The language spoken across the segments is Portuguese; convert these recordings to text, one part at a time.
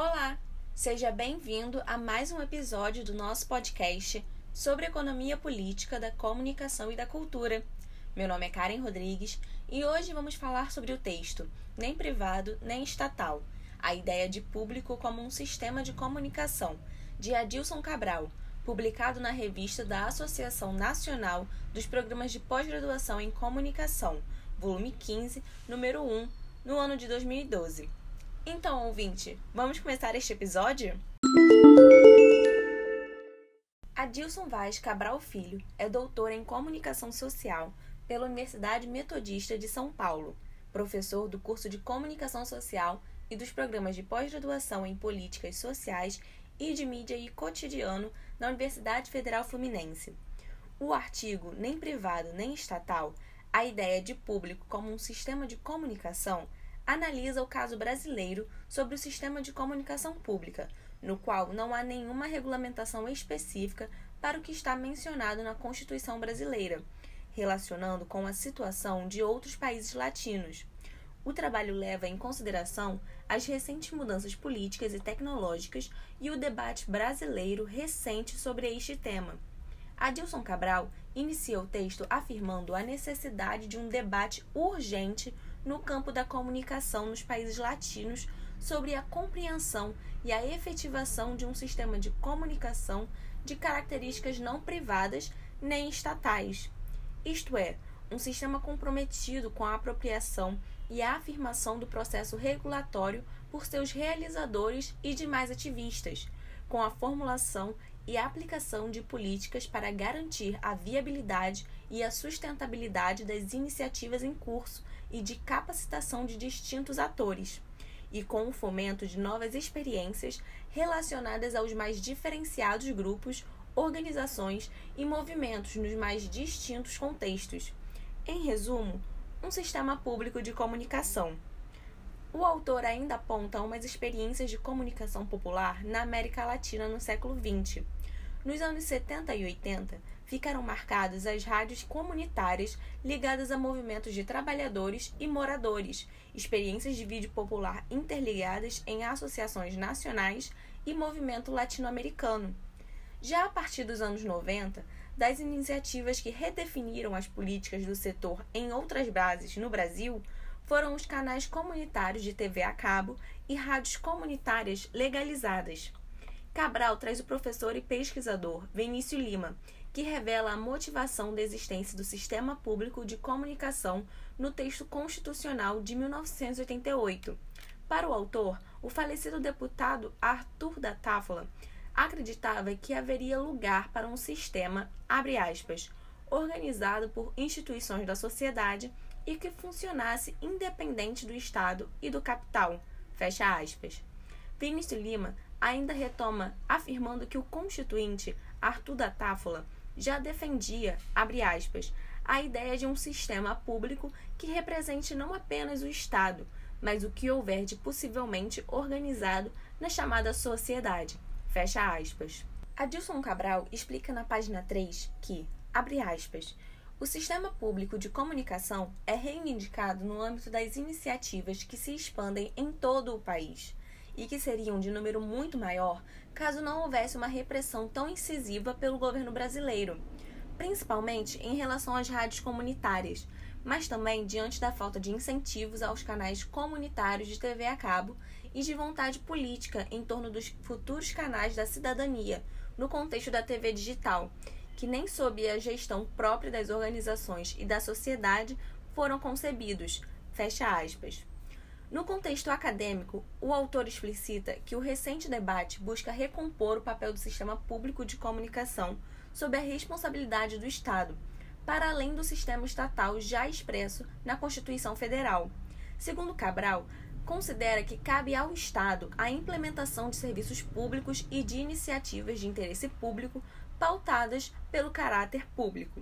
Olá, seja bem-vindo a mais um episódio do nosso podcast sobre economia política da comunicação e da cultura. Meu nome é Karen Rodrigues e hoje vamos falar sobre o texto Nem privado nem estatal: a ideia de público como um sistema de comunicação, de Adilson Cabral, publicado na revista da Associação Nacional dos Programas de Pós-Graduação em Comunicação, volume 15, número 1, no ano de 2012. Então, ouvinte, vamos começar este episódio? Adilson Vaz Cabral Filho é doutor em Comunicação Social pela Universidade Metodista de São Paulo, professor do curso de Comunicação Social e dos programas de pós-graduação em Políticas Sociais e de Mídia e Cotidiano na Universidade Federal Fluminense. O artigo Nem Privado nem Estatal A Ideia de Público como um Sistema de Comunicação analisa o caso brasileiro sobre o sistema de comunicação pública, no qual não há nenhuma regulamentação específica para o que está mencionado na Constituição brasileira relacionando com a situação de outros países latinos. O trabalho leva em consideração as recentes mudanças políticas e tecnológicas e o debate brasileiro recente sobre este tema. Adilson Cabral inicia o texto afirmando a necessidade de um debate urgente no campo da comunicação nos países latinos sobre a compreensão e a efetivação de um sistema de comunicação de características não privadas nem estatais. Isto é, um sistema comprometido com a apropriação e a afirmação do processo regulatório por seus realizadores e demais ativistas, com a formulação e aplicação de políticas para garantir a viabilidade e a sustentabilidade das iniciativas em curso e de capacitação de distintos atores, e com o fomento de novas experiências relacionadas aos mais diferenciados grupos organizações e movimentos nos mais distintos contextos. Em resumo, um sistema público de comunicação. O autor ainda aponta umas experiências de comunicação popular na América Latina no século XX. Nos anos 70 e 80, ficaram marcadas as rádios comunitárias ligadas a movimentos de trabalhadores e moradores, experiências de vídeo popular interligadas em associações nacionais e movimento latino-americano. Já a partir dos anos 90, das iniciativas que redefiniram as políticas do setor em outras bases no Brasil foram os canais comunitários de TV a cabo e rádios comunitárias legalizadas. Cabral traz o professor e pesquisador Vinícius Lima, que revela a motivação da existência do sistema público de comunicação no texto constitucional de 1988. Para o autor, o falecido deputado Arthur da Táfola acreditava que haveria lugar para um sistema, aspas, organizado por instituições da sociedade e que funcionasse independente do Estado e do capital, fecha aspas. Vinícius Lima ainda retoma afirmando que o constituinte Arthur da Táfola já defendia, abre aspas, a ideia de um sistema público que represente não apenas o Estado, mas o que houver de possivelmente organizado na chamada sociedade, Fecha aspas. Adilson Cabral explica na página 3 que, abre aspas, o sistema público de comunicação é reivindicado no âmbito das iniciativas que se expandem em todo o país e que seriam de número muito maior caso não houvesse uma repressão tão incisiva pelo governo brasileiro, principalmente em relação às rádios comunitárias, mas também diante da falta de incentivos aos canais comunitários de TV a cabo e de vontade política em torno dos futuros canais da cidadania no contexto da TV digital, que nem sob a gestão própria das organizações e da sociedade foram concebidos. Fecha aspas. No contexto acadêmico, o autor explicita que o recente debate busca recompor o papel do sistema público de comunicação sob a responsabilidade do Estado, para além do sistema estatal já expresso na Constituição Federal. Segundo Cabral, considera que cabe ao Estado a implementação de serviços públicos e de iniciativas de interesse público pautadas pelo caráter público.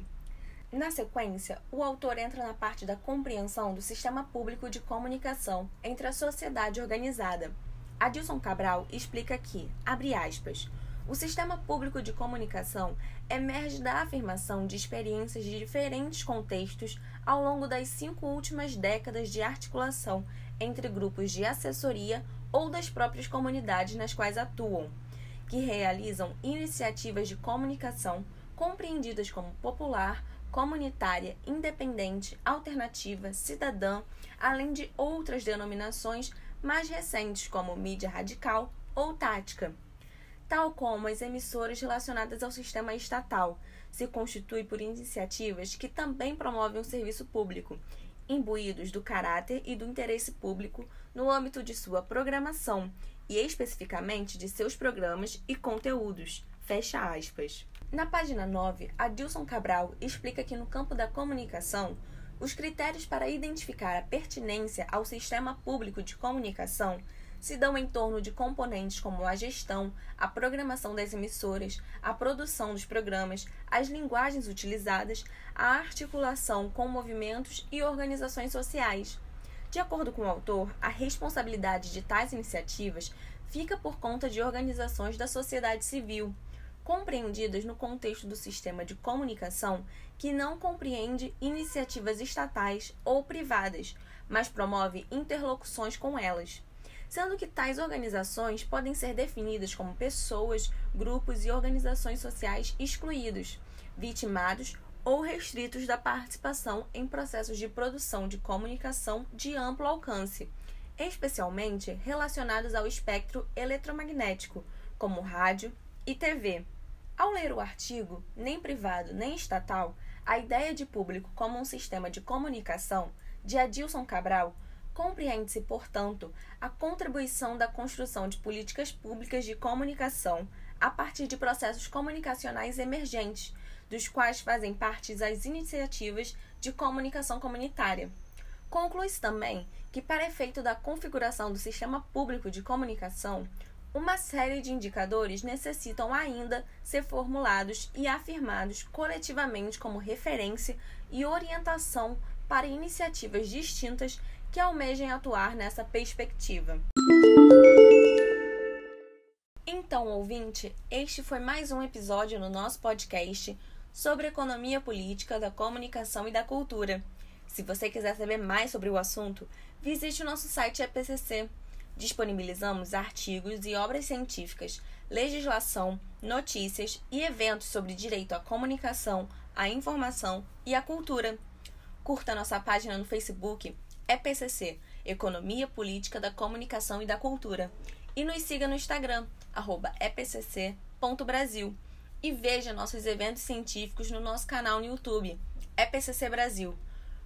Na sequência, o autor entra na parte da compreensão do sistema público de comunicação entre a sociedade organizada. Adilson Cabral explica que, abre aspas, o sistema público de comunicação emerge da afirmação de experiências de diferentes contextos ao longo das cinco últimas décadas de articulação entre grupos de assessoria, ou das próprias comunidades nas quais atuam, que realizam iniciativas de comunicação compreendidas como popular, comunitária, independente, alternativa, cidadã, além de outras denominações mais recentes como mídia radical ou tática. Tal como as emissoras relacionadas ao sistema estatal, se constitui por iniciativas que também promovem o serviço público, imbuídos do caráter e do interesse público no âmbito de sua programação e especificamente de seus programas e conteúdos. Fecha aspas. Na página 9, Adilson Cabral explica que no campo da comunicação, os critérios para identificar a pertinência ao sistema público de comunicação se dão em torno de componentes como a gestão, a programação das emissoras, a produção dos programas, as linguagens utilizadas, a articulação com movimentos e organizações sociais. De acordo com o autor, a responsabilidade de tais iniciativas fica por conta de organizações da sociedade civil compreendidas no contexto do sistema de comunicação que não compreende iniciativas estatais ou privadas, mas promove interlocuções com elas. Sendo que tais organizações podem ser definidas como pessoas, grupos e organizações sociais excluídos, vitimados ou restritos da participação em processos de produção de comunicação de amplo alcance, especialmente relacionados ao espectro eletromagnético, como rádio e TV. Ao ler o artigo, nem privado nem estatal, a ideia de público como um sistema de comunicação, de Adilson Cabral, compreende-se, portanto, a contribuição da construção de políticas públicas de comunicação a partir de processos comunicacionais emergentes, dos quais fazem parte as iniciativas de comunicação comunitária. Conclui-se também que, para efeito da configuração do sistema público de comunicação, uma série de indicadores necessitam ainda ser formulados e afirmados coletivamente como referência e orientação para iniciativas distintas que almejem atuar nessa perspectiva. Então, ouvinte, este foi mais um episódio no nosso podcast sobre economia política da comunicação e da cultura. Se você quiser saber mais sobre o assunto, visite o nosso site EPCC disponibilizamos artigos e obras científicas, legislação, notícias e eventos sobre direito à comunicação, à informação e à cultura. Curta nossa página no Facebook EPCC Economia Política da Comunicação e da Cultura e nos siga no Instagram @epcc.brasil e veja nossos eventos científicos no nosso canal no YouTube EPCC Brasil.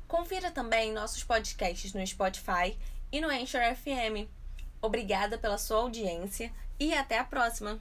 Confira também nossos podcasts no Spotify e no Anchor FM. Obrigada pela sua audiência e até a próxima!